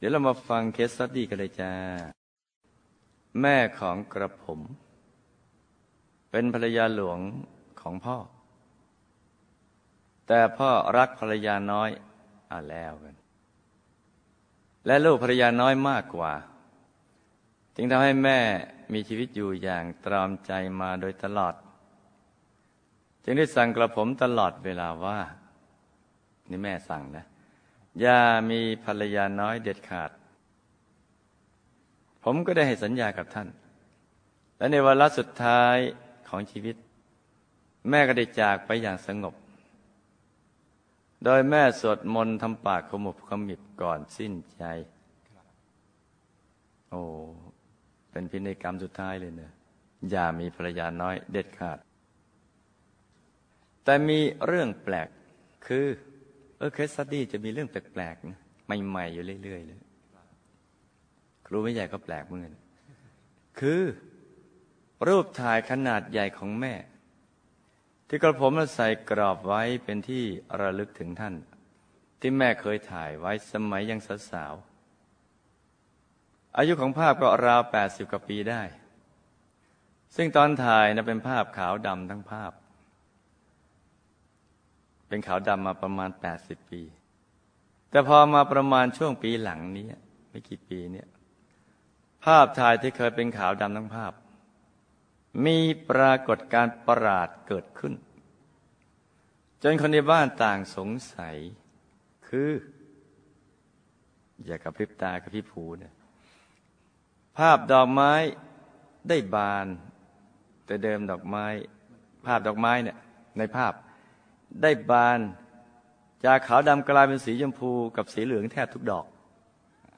เดี๋ยวเรามาฟัง case study กันเลยจ้า แม่ของกระผม เป็นภรรยาหลวงของพ่อ แต่พ่อรักภรรยาน้อยอ่าแล้วกัน และลูกภรรยาน้อยมากกว่า จึงทำให้แม่มีชีวิตอยู่อย่างตรอมใจมาโดยตลอด จึงได้สั่งกระผมตลอดเวลาว่า นี่แม่สั่งนะ อย่ามีภรรยาน้อยเด็ดขาด ผมก็ได้ให้สัญญากับท่าน และในวาระสุดท้ายของชีวิต แม่ก็ได้จากไปอย่างสงบ โดยแม่สวดมนต์ทำปากขมุบขมิบก่อนสิ้นใจ โอ้เป็นพินัยกรรมสุดท้ายเลยเนะอย่ามีภรรยาน้อยเด็ดขาด แต่มีเรื่องแปลกคือ เออเคสสตี้จะมีเรื่องแปลกๆนะใหม่ๆอยู่เรื่อยๆเลยครูไม่ใหญ่ก็แปลกเหมือนกันคือ รูปถ่ายขนาดใหญ่ของแม่ ที่กระผมใส่กรอบไว้เป็นที่ระลึกถึงท่าน ที่แม่เคยถ่ายไว้สมัยยังสาวๆอายุของภาพก็ราวแปดสิบกว่าปีได้ ซึ่งตอนถ่ายนะเป็นภาพขาวดำทั้งภาพ เป็นขาวดำมาประมาณแปดสิบปี แต่พอมาประมาณช่วงปีหลังนี้ไม่กี่ปีเนี่ยภาพถ่ายที่เคยเป็นขาวดำทั้งภาพ มีปรากฏการประหลาดเกิดขึ้น จนคนในบ้านต่างสงสัย คือ อย่ากับพริบตากับพี่ผูเนี่ยภาพดอกไม้ได้บาน แต่เดิมดอกไม้ ภาพดอกไม้เนี่ยในภาพ ได้บานจากขาวดำกลายเป็นสีชมพูกับสีเหลืองแทบทุกดอก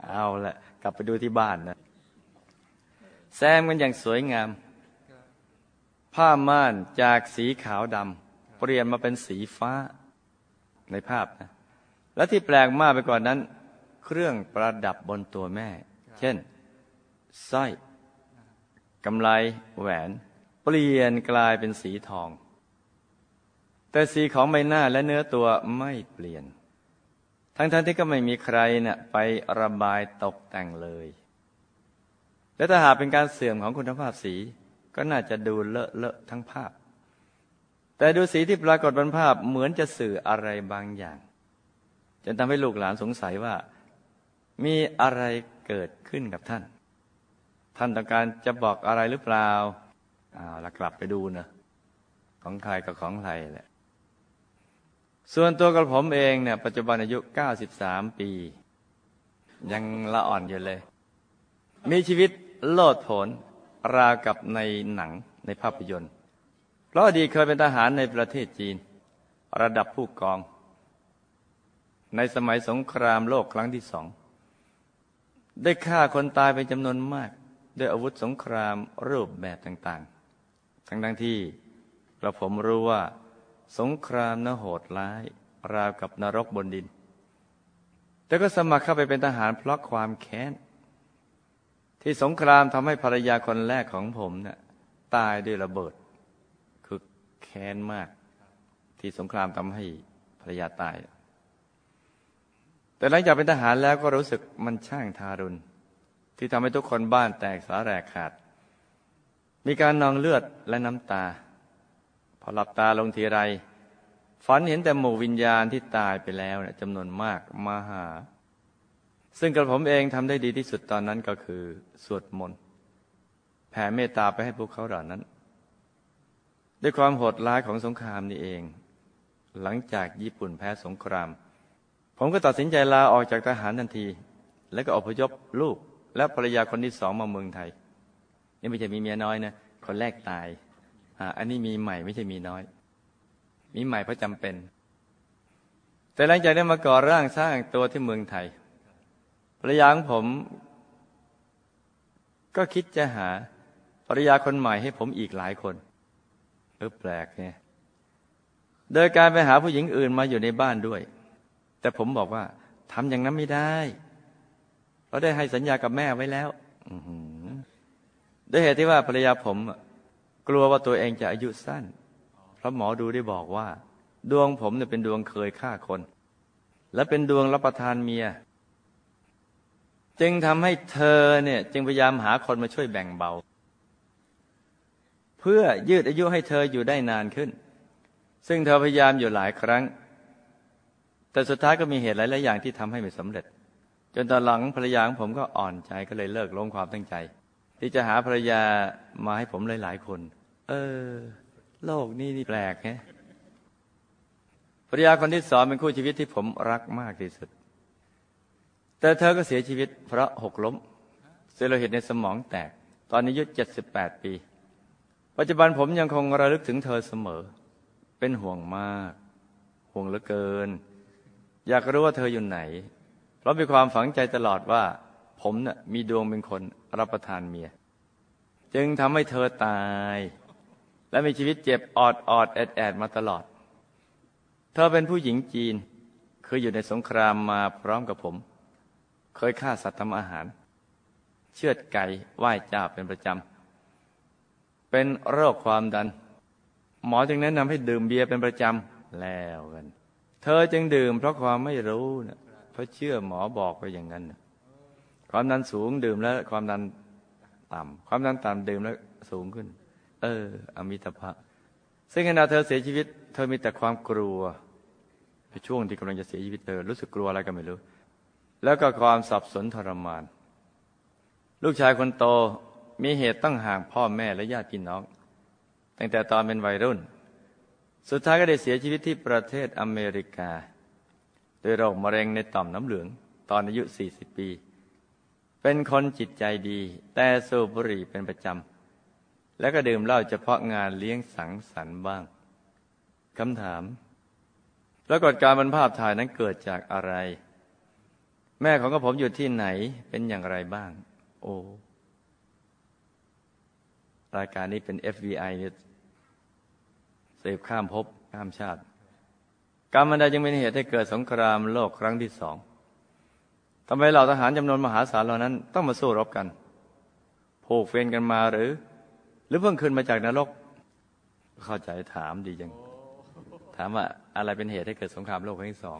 เอาละกลับไปดูที่บ้านนะแซมกันอย่างสวยงาม ผ้าม่านจากสีขาวดำเปลี่ยนมาเป็นสีฟ้าในภาพนะและที่แปลกมากไปกว่านนั้น เครื่องประดับบนตัวแม่ เช่นสร้อยกำไลแหวน เปลี่ยนกลายเป็นสีทอง แต่สีของใบหน้าและเนื้อตัวไม่เปลี่ยน ทั้งๆทที่ก็ไม่มีใครเนะ่ยไประบายตกแต่งเลย และถ้าหากเป็นการเสื่อมของคุณภาพสีก็น่าจะดูเลอะเลอะทั้งภาพ แต่ดูสีที่ปรากฏบนภาพเหมือนจะสื่ออะไรบางอย่างจนทำให้ลูกหลานสงสัยว่า มีอะไรเกิดขึ้นกับท่าน ท่านต้องการจะบอกอะไรหรือเปล่าอ่าแล้วกลับไปดูนะของใครกับของใครแหละ ส่วนตัวกับผมเองเนี่ยปัจจุบันอายุ 93 ปี ยังละอ่อนอยู่เลย มีชีวิตโลดโผนราวกับในหนังในภาพยนตร์ เพราะอดีตเคยเป็นทหารในประเทศจีน ระดับผู้กอง ในสมัยสงครามโลกครั้งที่สองได้ฆ่าคนตายเป็นจำนวนมาก ด้วยอาวุธสงครามรูปแบบต่างๆ ทั้งทั้งที่กระผมรู้ว่า สงครามนโหดร้าย ราวกับนรกบนดิน แต่ก็สมัครเข้าไปเป็นทหารเพราะความแค้น ที่สงครามทำให้ภรรยาคนแรกของผมเนะ่ยตายด้วยระเบิด คือแค้นมาก ที่สงครามทำให้ภรรยาตาย แต่หลังจากเป็นทหารแล้วก็รู้สึกมันช่างทารุณ ที่ทำให้ทุกคนบ้านแตกสาแหรกขาด มีการนองเลือดและน้ำตา พอหลับตาลงทีไร ฝันเห็นแต่หมู่วิญญาณที่ตายไปแล้วเนี่ยจำนวนมากมาหา ซึ่งกระผมเองทำได้ดีที่สุดตอนนั้นก็คือ สวดมนต์แผ่เมตตาไปให้พวกเขาเหล่านั้น ด้วยความโหดร้ายของสงครามนี่เอง หลังจากญี่ปุ่นแพ้สงคราม ผมก็ตัดสินใจลาออกจากทหารทันที แล้วก็อพยพลูกและภรรยาคนที่สองมาเมืองไทย นี่ไม่ใช่มีเมียน้อยนะ คนแรกตาย อันนี้มีใหม่ไม่ใช่มีน้อย มีใหม่เพราะจำเป็น แต่หลังจากได้มาก่อร่างสร้างตัวที่เมืองไทยภรรยาของผม ก็คิดจะหาภรรยาคนใหม่ให้ผมอีกหลายคนเออแปลกเนี่ยโดยการไปหาผู้หญิงอื่นมาอยู่ในบ้านด้วย แต่ผมบอกว่าทำอย่างนั้นไม่ได้เราได้ให้สัญญากับแม่ไว้แล้วด้วยเหตุที่ว่าภรรยาผม กลัวว่าตัวเองจะอายุสั้น เพราะหมอดูได้บอกว่า ดวงผมเนี่ยเป็นดวงเคยฆ่าคน และเป็นดวงรับประทานเมีย จึงทำให้เธอเนี่ยจึงพยายามหาคนมาช่วยแบ่งเบา เพื่อยืดอายุให้เธออยู่ได้นานขึ้น ซึ่งเธอพยายามอยู่หลายครั้ง แต่สุดท้ายก็มีเหตุหลายๆอย่างที่ทำให้ไม่สำเร็จ จนตอนหลังภรรยาของผมก็อ่อนใจก็เลยเลิกลงความตั้งใจ ที่จะหาภรรยามาให้ผมหลายๆคน เออ โลกนี้นี่แปลกแฮภรรยาคนที่สองเป็นคู่ชีวิตที่ผมรักมากที่สุด แต่เธอก็เสียชีวิต เพราะหกล้มเซลล์โลหิตในสมองแตก ตอนนี้อายุ78ปี ปัจจุบันผมยังคงระลึกถึงเธอเสมอ เป็นห่วงมาก ห่วงเหลือเกิน อยากรู้ว่าเธออยู่ไหน เพราะมีความฝังใจตลอดว่า ผมน่ะมีดวงเป็นคนรับประทานเมีย จึงทำให้เธอตาย และมีชีวิตเจ็บออดออดแอดแอดมาตลอด เธอเป็นผู้หญิงจีน คืออยู่ในสงครามมาพร้อมกับผม เคยฆ่าสัตว์ทำอาหาร เชือดไก่ไหว้เจ้าเป็นประจำ เป็นโรคความดัน หมอจึงแนะนำให้ดื่มเบียร์เป็นประจำแล้วกัน เธอจึงดื่มเพราะความไม่รู้นะเพราะเชื่อหมอบอกไปอย่างนั้นนะ ความดันสูงดื่มแล้ว ความดันต่ำความดันต่ำดื่มแล้วสูงขึ้น เออ อมิตภะซึ่งขณะเธอเสียชีวิต เธอมีแต่ความกลัวในช่วงที่กำลังจะเสียชีวิตเธอรู้สึกกลัวอะไรก็ไม่รู้ แล้วก็ความสับสนทรมาน ลูกชายคนโตมีเหตุต้องห่างพ่อแม่และญาติพี่น้อง ตั้งแต่ตอนเป็นวัยรุ่น สุดท้ายก็ได้เสียชีวิตที่ประเทศอเมริกา โดยโรคมะเร็งในต่อมน้ำเหลือง ตอนอายุ 40 ปี เป็นคนจิตใจดี แต่สูบบุหรี่เป็นประจำ แล้วก็ดื่มเหล้าเฉพาะงานเลี้ยงสังสรรค์บ้างคำถามปรากฏการบรรภาพถ่ายนั้นเกิดจากอะไร แม่ของกระผมอยู่ที่ไหนเป็นอย่างไรบ้าง โอ้รายการนี้เป็น FBI เนี่ยเสพข้ามภพข้ามชาติ กรรมมันใดจึงเป็นเหตุให้เกิดสงครามโลกครั้งที่สองำไมเหล่าทหารจำนวนมหาศาลเหล่านั้นต้องมาสู้รบกันผูกเฟนกันมาหรือ หรือเพิ่งขึ้นมาจากนรก เข้าใจถามดีจัง ถามว่าอะไรเป็นเหตุให้เกิดสงครามโลกครั้งที่สอง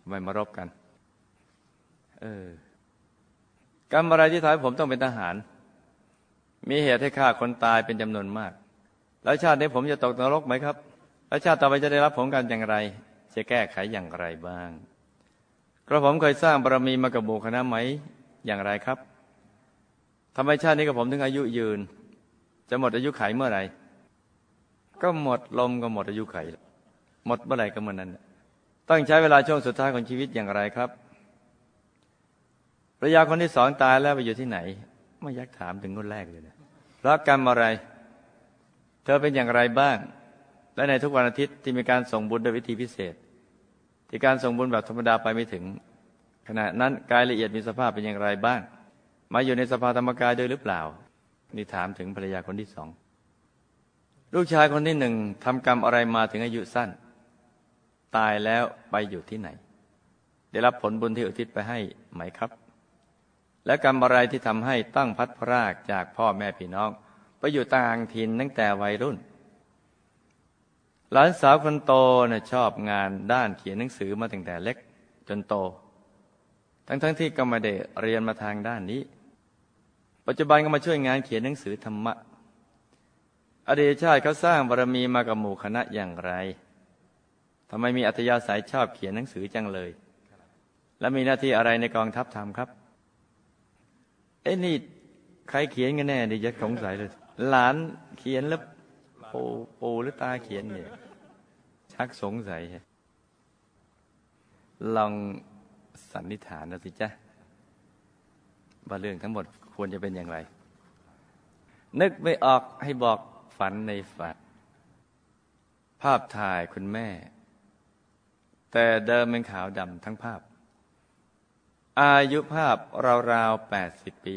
ทำไมมารบกัน เออกรรมอะไรที่ทำให้ผมต้องเป็นทหาร มีเหตุให้ฆ่าคนตายเป็นจำนวนมาก แล้วชาตินี้ผมจะตกนรกไหมครับ แล้วชาติต่อไปจะได้รับผลกันอย่างไร จะแก้ไขอย่างไรบ้าง กระผมเคยสร้างบารมีมากับโบคณะไหมอย่างไรครับทำไมชาตินี้กับผมถึงอายุยืน จะหมดอายุไขเมื่อไหร่ ก็หมดลมก็หมดอายุไข หมดเมื่อไหร่ก็เมื่อนั้นต้องใช้เวลาช่วงสุดท้ายของชีวิตอย่างไรครับภรรยาคนที่สองตายแล้วไปอยู่ที่ไหน ไม่ยักถามถึงคนแรกเลยนะรักกรรมอะไร เธอเป็นอย่างไรบ้าง และในทุกวันอาทิตย์ที่มีการส่งบุญด้วยวิธีพิเศษ ที่การส่งบุญแบบธรรมดาไปไม่ถึง ขณะนั้นกายละเอียดมีสภาพเป็นอย่างไรบ้าง มาอยู่ในสภาธรรมกายด้วยหรือเปล่า นี่ถามถึงภรรยาคนที่สองลูกชายคนที่หนึ่งทำกรรมอะไรมาถึงอายุสั้น ตายแล้วไปอยู่ที่ไหน ได้รับผลบุญที่อุทิศไปให้ไหมครับ และกรรมอะไรที่ทำให้ตั้งพัดพรากจากพ่อแม่พี่น้อง ไปอยู่ต่างถิ่นตั้งแต่วัยรุ่น หลานสาวคนโตนะชอบงานด้านเขียนหนังสือมาตั้งแต่เล็กจนโต ทั้งๆทที่ก็ไม่ได้เรียนมาทางด้านนี้ ปัจจุบันก็มาช่วยงานเขียนหนังสือธรรมะ อดีตชาติเขาสร้างบารมีมากับหมู่คณะอย่างไรทำไมมีอัธยาศัยชอบเขียนหนังสือจังเลย และมีหน้าที่อะไรในกองทัพทำครับ เอ้นี่ใครเขียนกันแน่ดิยัดสงสัยเลย หลานเขียนแล้ว ปูปูหรือตาเขียนเนี่ย ชักสงสัย ลองสันนิษฐานนะสิจ๊ะว่าเรื่องทั้งหมดควรจะเป็นอย่างไร นึกไม่ออกให้บอกฝันในฝัน ภาพถ่ายคุณแม่ แต่เดิมเป็นขาวดำทั้งภาพ อายุภาพราวๆแปดสิบปี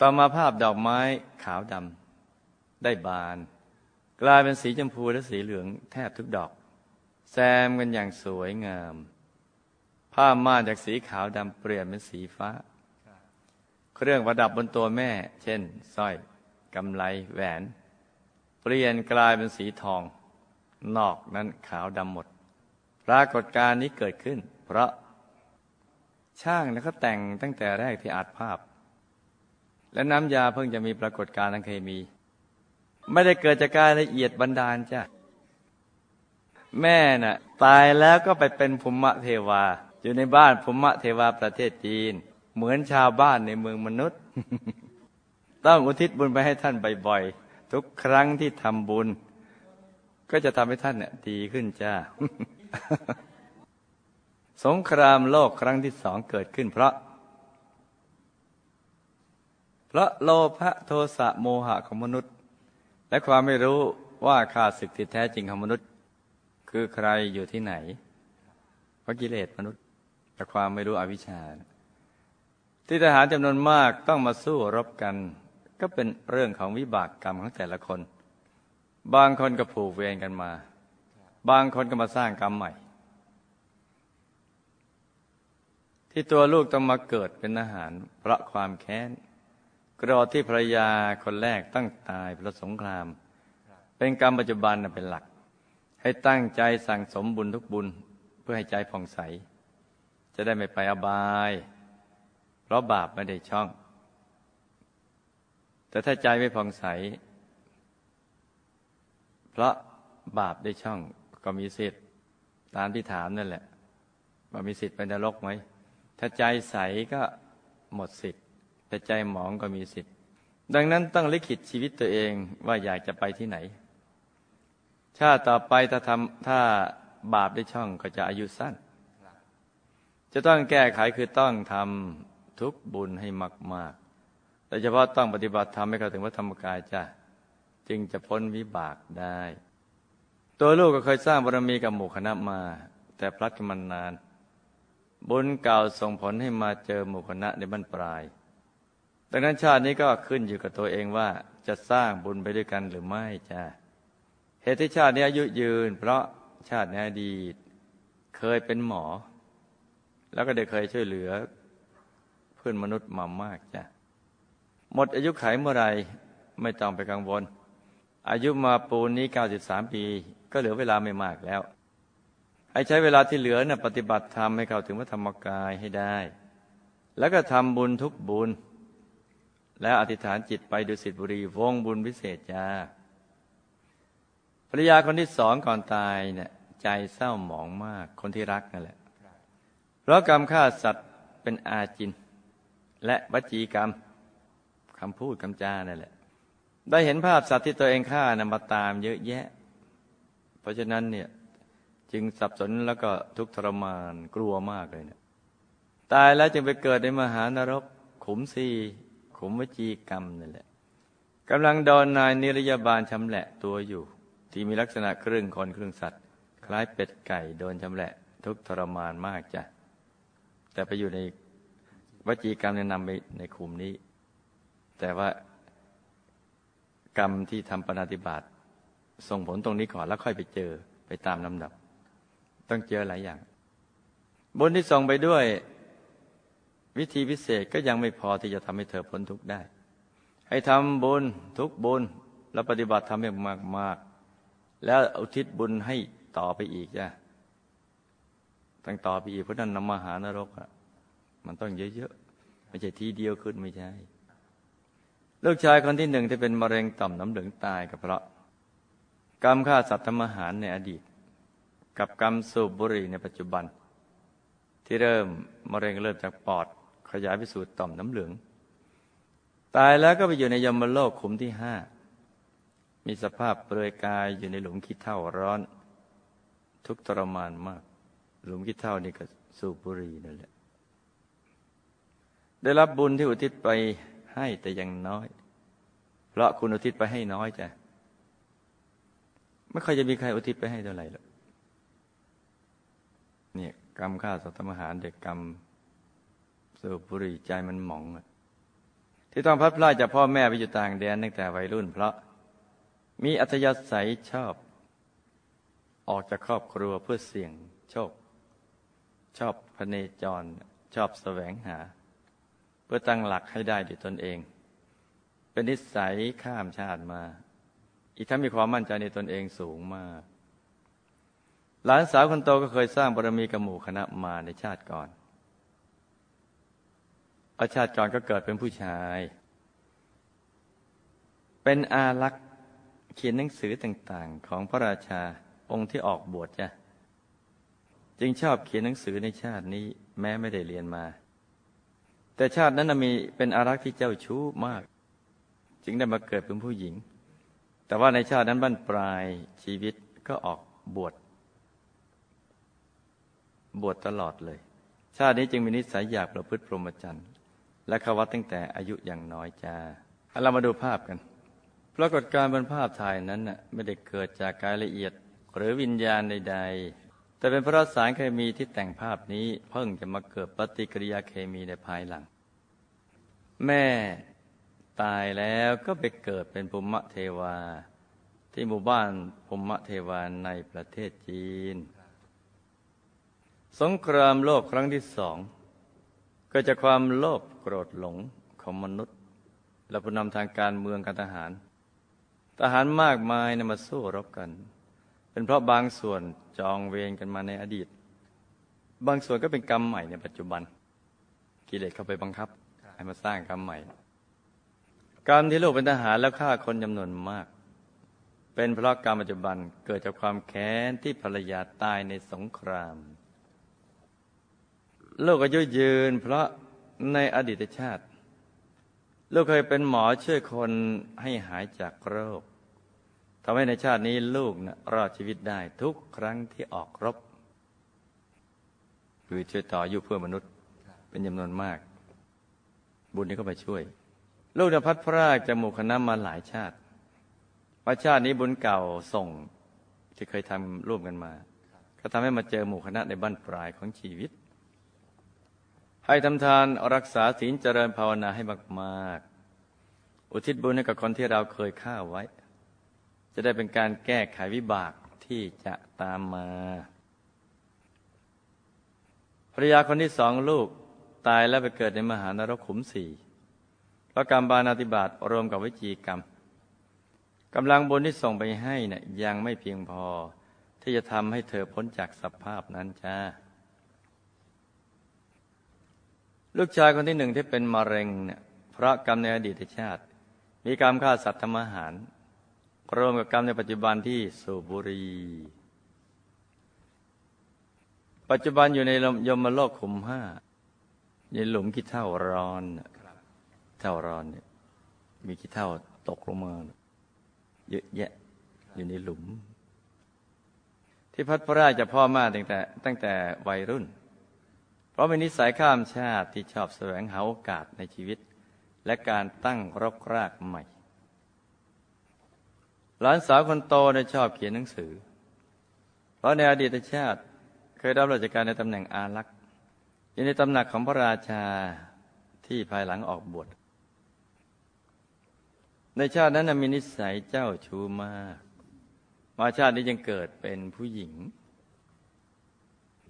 ต่อมาภาพดอกไม้ขาวดำ ได้บาน กลายเป็นสีชมพูและสีเหลืองแทบทุกดอก แซมกันอย่างสวยงาม ผ้าม่านจากสีขาวดำเปลี่ยนเป็นสีฟ้า เครื่องประดับบนตัวแม่ เช่นสร้อยกำไลแหวน เปลี่ยนกลายเป็นสีทอง นอกนั้นขาวดำหมด ปรากฏการณ์นี้เกิดขึ้น เพราะช่างแล้วก็แต่งตั้งแต่แรกที่อัดภาพ และน้ำยาเพิ่งจะมีปรากฏการณ์ทางเคมี ไม่ได้เกิดจากการละเอียดบันดาลจ้ะแม่น่ะตายแล้วก็ไปเป็นภูมิเทวา อยู่ในบ้านภูมิเทวาประเทศจีน เหมือนชาวบ้านในเมืองมนุษย์ ต้องอุทิศบุญไปให้ท่านบ่อยๆทุกครั้งที่ทำบุญ ก็จะทำให้ท่านเนี่ยดีขึ้นจ้าสงครามโลกครั้งที่สองเกิดขึ้นเพราะ เพราะโลภะโทสะโมหะของมนุษย์ และความไม่รู้ว่าข้าศึกที่แท้จริงของมนุษย์ คือใครอยู่ที่ไหนเพราะกิเลสมนุษย์และความไม่รู้อวิชชา ที่ทหารจำนวนมากต้องมาสู้รบกัน ก็เป็นเรื่องของวิบากกรรมของแต่ละคน บางคนก็ผูกเวรกันมา บางคนก็มาสร้างกรรมใหม่ ที่ตัวลูกต้องมาเกิดเป็นอาหารเพราะความแค้น กรอที่ภรรยาคนแรกตั้งตายเพราะสงคราม เป็นกรรมปัจจุบันเป็นหลัก ให้ตั้งใจสั่งสมบุญทุกบุญเพื่อให้ใจผ่องใส จะได้ไม่ไปอบาย เพราะบาปไม่ได้ช่อง แต่ถ้าใจไม่ผ่องใส เพราะบาปได้ช่องก็มีสิทธิ์ตามที่ถามนั่นแหละว่ามีสิทธิ์ไปนรกไหมถ้าใจใสก็หมดสิทธิ์ แต่ใจหมองก็มีสิทธิ์ ดังนั้นต้องลิขิตชีวิตตัวเองว่าอยากจะไปที่ไหน ชาติต่อไปถ้าทำถ้าบาปได้ช่องก็จะอายุสั้น จะต้องแก้ไขคือต้องทำทุกบุญให้มาก ๆ แต่เฉพาะต้องปฏิบัติธรรมให้เข้าถึงวัธรรมกายจ้ะจึงจะพ้นวิบากได้ ตัวลูกก็เคยสร้างบารมีกับหมู่คณะมา แต่พลัดกันมานาน บุญเก่าส่งผลให้มาเจอหมู่คณะในบ้านปลาย ดังนั้นชาตินี้ก็ขึ้นอยู่กับตัวเองว่าจะสร้างบุญไปด้วยกันหรือไม่จ้าเหตุที่ชาตินี้อายุยืน เพราะชาติในอดีตเคยเป็นหมอ แล้วก็ได้เคยช่วยเหลือ เพื่อนมนุษย์มามากจ้ะหมดอายุไขเมื่อไรไม่ต้องไปกังวล อายุมาปูนนี้ 93 ปี ก็เหลือเวลาไม่มากแล้ว ให้ใช้เวลาที่เหลือนะ่ะปฏิบัติธรรมให้เข้าถึงพระธรรมกายให้ได้ แล้วก็ทำบุญทุกบุญ แล้วอธิษฐานจิตไปดูสิทบุรีวงบุญพิเศษจ้าภรรยาคนที่สองก่อนตายเนี่ยใจเศร้าหมองมากคนที่รักนั่นแหละ เพราะกรรมฆ่าสัตว์เป็นอาจิน และวจีกรรมคำพูดคำจานั่นแหละ ได้เห็นภาพสัตว์ที่ตัวเองฆ่านำมาตามเยอะแยะ เพราะฉะนั้นเนี่ยจึงสับสนแล้วก็ทุกทรมานกลัวมากเลยเนะี่ยตายแล้วจึงไปเกิดในมหานรกขุมซี ขุมวจีกรรมนั่นแหละกำลังโดนนายนิรยาบาลชำแหละตัวอยู่ ที่มีลักษณะครึ่งคนครึ่งสัตว์ คล้ายเป็ดไก่โดนชำแหละ ทุกทรมานมากจ้ะแต่ไปอยู่ในวจีกรรมแนะนำไปในขุมนี้ แต่ว่ากรรมที่ทำปฏิบัติส่งผลตรงนี้ก่อนแล้วค่อยไปเจอไปตามลำดับ ต้องเจอหลายอย่างบุญที่ส่งไปด้วย วิธีพิเศษก็ยังไม่พอที่จะทำให้เธอพ้นทุกข์ได้ ให้ทำบุญทุกบุญแล้วปฏิบัติทำให้มากมากแล้วอุทิศบุญให้ต่อไปอีกจ้ะตั้งต่อไปอีกเพราะนั้นนำมาหานรกอะมันต้องเยอะๆไม่ใช่ทีเดียวขึ้นไม่ใช่ลูกชายคนที่หนึ่งที่เป็นมะเร็งต่อมน้ำเหลืองตายก็เพราะ กรรมฆ่าสัตว์ทำอาหารในอดีต กับกรรมสูบบุหรี่ในปัจจุบัน ที่เริ่มมะเร็งเริ่มจากปอด ยายไปสู่ต่อมน้ำเหลือง ตายแล้วก็ไปอยู่ในยมโลกขุมที่ห้ามีสภาพเปลือยกายอยู่ในหลุมขี้เท่าร้อน ทุกทรมานมาก หลุมขี้เท่านี่ก็สูบบุหรี่นั่นแหละ ได้รับบุญที่อุทิศไปให้แต่ยังน้อย เพราะคุณอุทิศไปให้น้อยจ้ะไม่ค่อยจะมีใครอุทิศไปให้เท่าไหร่หรอกเนี่ยกรรมฆ่าสัตว์มหารเด็กกรรม สูบบุหรี่ใจมันหมอง ที่ต้องพัดพลาดจากพ่อแม่ไปอยู่ต่างแดนตั้งแต่วัยรุ่นเพราะ มีอัธยาศัยชอบ ออกจากครอบครัวเพื่อเสี่ยงโชค ชอบพเนจรชอบแสวงหา เพื่อตั้งหลักให้ได้ด้วยตนเอง เป็นนิสัยข้ามชาติมา อีกทั้งมีความมั่นใจในตนเองสูงมากหลานสาวคนโตก็เคยสร้างบารมีกับหมู่คณะมาในชาติก่อน อาชาติก่อนก็เกิดเป็นผู้ชาย เป็นอารักษ์เขียนหนังสือต่างๆ ของพระราชาองค์ที่ออกบวชจ้ะจึงชอบเขียนหนังสือในชาตินี้แม้ไม่ได้เรียนมา แต่ชาตินั้นมีเป็นอารักษ์ที่เจ้าชู้มาก จึงได้มาเกิดเป็นผู้หญิง แต่ว่าในชาตินั้นบั้นปลายชีวิตก็ออกบวชบวชตลอดเลย ชาตินี้จึงมีนิสัยอยากประพฤติพรหมจรรย์ และเขวัตตั้งแต่อายุอย่างน้อยจ้าเรามาดูภาพกันปรากฏการณ์บนภาพถ่ายนั้นน่ะไม่ได้เกิดจากกายละเอียด หรือวิญญาณใด ๆ แต่เป็นเพราะสารเคมีที่แต่งภาพนี้เพิ่งจะมาเกิดปฏิกิริยาเคมีในภายหลัง แม่ตายแล้วก็ไปเกิดเป็นภูมิเทวา ที่หมู่บ้านภูมิเทวาในประเทศจีน สงครามโลกครั้งที่สอง ก็จะความโลภโกรธหลงของมนุษย์ และผู้นำทางการเมืองการทหาร ทหารมากมายนะมาสู้รบกัน เป็นเพราะบางส่วนจองเวรกันมาในอดีต บางส่วนก็เป็นกรรมใหม่ในปัจจุบัน กิเลสเข้าไปบังคับ ให้มาสร้างกรรมใหม่กรรมที่ลูกเป็นทหารแล้วฆ่าคนจำนวนมาก เป็นเพราะกรรมปัจจุบันเกิดจากความแค้นที่ภรรยาตายในสงคราม ลูกอายุยืน เพราะในอดีตชาติ ลูกเคยเป็นหมอช่วยคนให้หายจากโรคทำให้ในชาตินี้ลูกนะรอดชีวิตได้ทุกครั้งที่ออกรบ คือช่วยต่ออายุเพื่อมนุษย์เป็นจำนวนมาก บุญนี้ก็ไปช่วย ลูกนี่ยพัดพรากจากหมู่คณะมาหลายชาติว่าชาตินี้บุญเก่าส่งที่เคยทำร่วมกันมา ก็ทำให้มาเจอหมู่คณะในบ้านปลายของชีวิต ให้ทำทานรักษาศีลเจริญภาวนาให้มากๆ อุทิศบุญให้กับคนที่เราเคยฆ่าไว้ จะได้เป็นการแก้ไขวิบากที่จะตามมาภรรยาคนที่สองลูกตายแล้วไปเกิดในมหานรกขุมสี่เพราะกรรมบานาติบาตรวมกับวิจีกรรมกำลังบุญที่ส่งไปให้เนะี่ยยังไม่เพียงพอที่จะทำให้เธอพ้นจากสภาพนั้นจ้า ลูกชายคนที่หนึ่งที่เป็นมะเร็งเนี่ยเพราะกรรมในอดีตชาติ มีกรรมฆ่าสัตว์ทำอาหารรวมกับกรรมในปัจจุบันที่สูบบุรีปัจจุบันอยู่ในยมโลกขุมห้าในหลุมขี้เท่าร้อนเท่าร้อนเนี่ยมีขี้เท่าตกลงมาเยอะแยะอยู่ในหลุม ที่พัดพระราชพ่อมาตั้งแต่ ตั้งแต่วัยรุ่น เพราะเป็นนิสัยข้ามชาติที่ชอบแสวงหาโอกาสในชีวิต และการตั้งรกรากใหม่ หลานสาวคนโตได้ชอบเขียนหนังสือ เพราะในอดีตชาติเคยรับราชการในตำแหน่งอารักษ์อยู่ในตำหนักของพระราชาที่ภายหลังออกบวชในชาตินั้นมีนิสัยเจ้าชู้มาก มาชาตินี้ยังเกิดเป็นผู้หญิง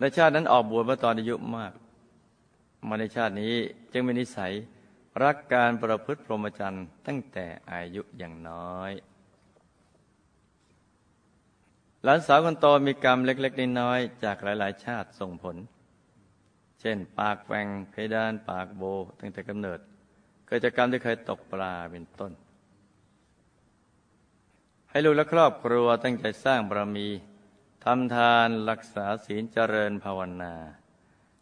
ในชาตินั้นออกบวชเมื่อตอนอายุมาก มาในชาตินี้จึงมีนิสัยรักการประพฤติพรหมจรรย์ตั้งแต่อายุอย่างน้อย หลานสาวคนโตมีกรรมเล็กๆน้อยๆจากหลาย ๆ ชาติส่งผล เช่น ปากแหวงเพดานปากโบตั้งแต่กำเนิด เกิดจากกรรมที่เคยตกปลาเป็นต้น ให้ลูกและครอบครัวตั้งใจสร้างบารมี ทำทานรักษาศีลเจริญภาวนา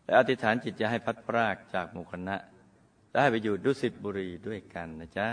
และอธิษฐานจิตจะให้พัดพรากจากหมู่คณะและให้ไปอยู่ดุสิตบุรีด้วยกันนะจ๊ะ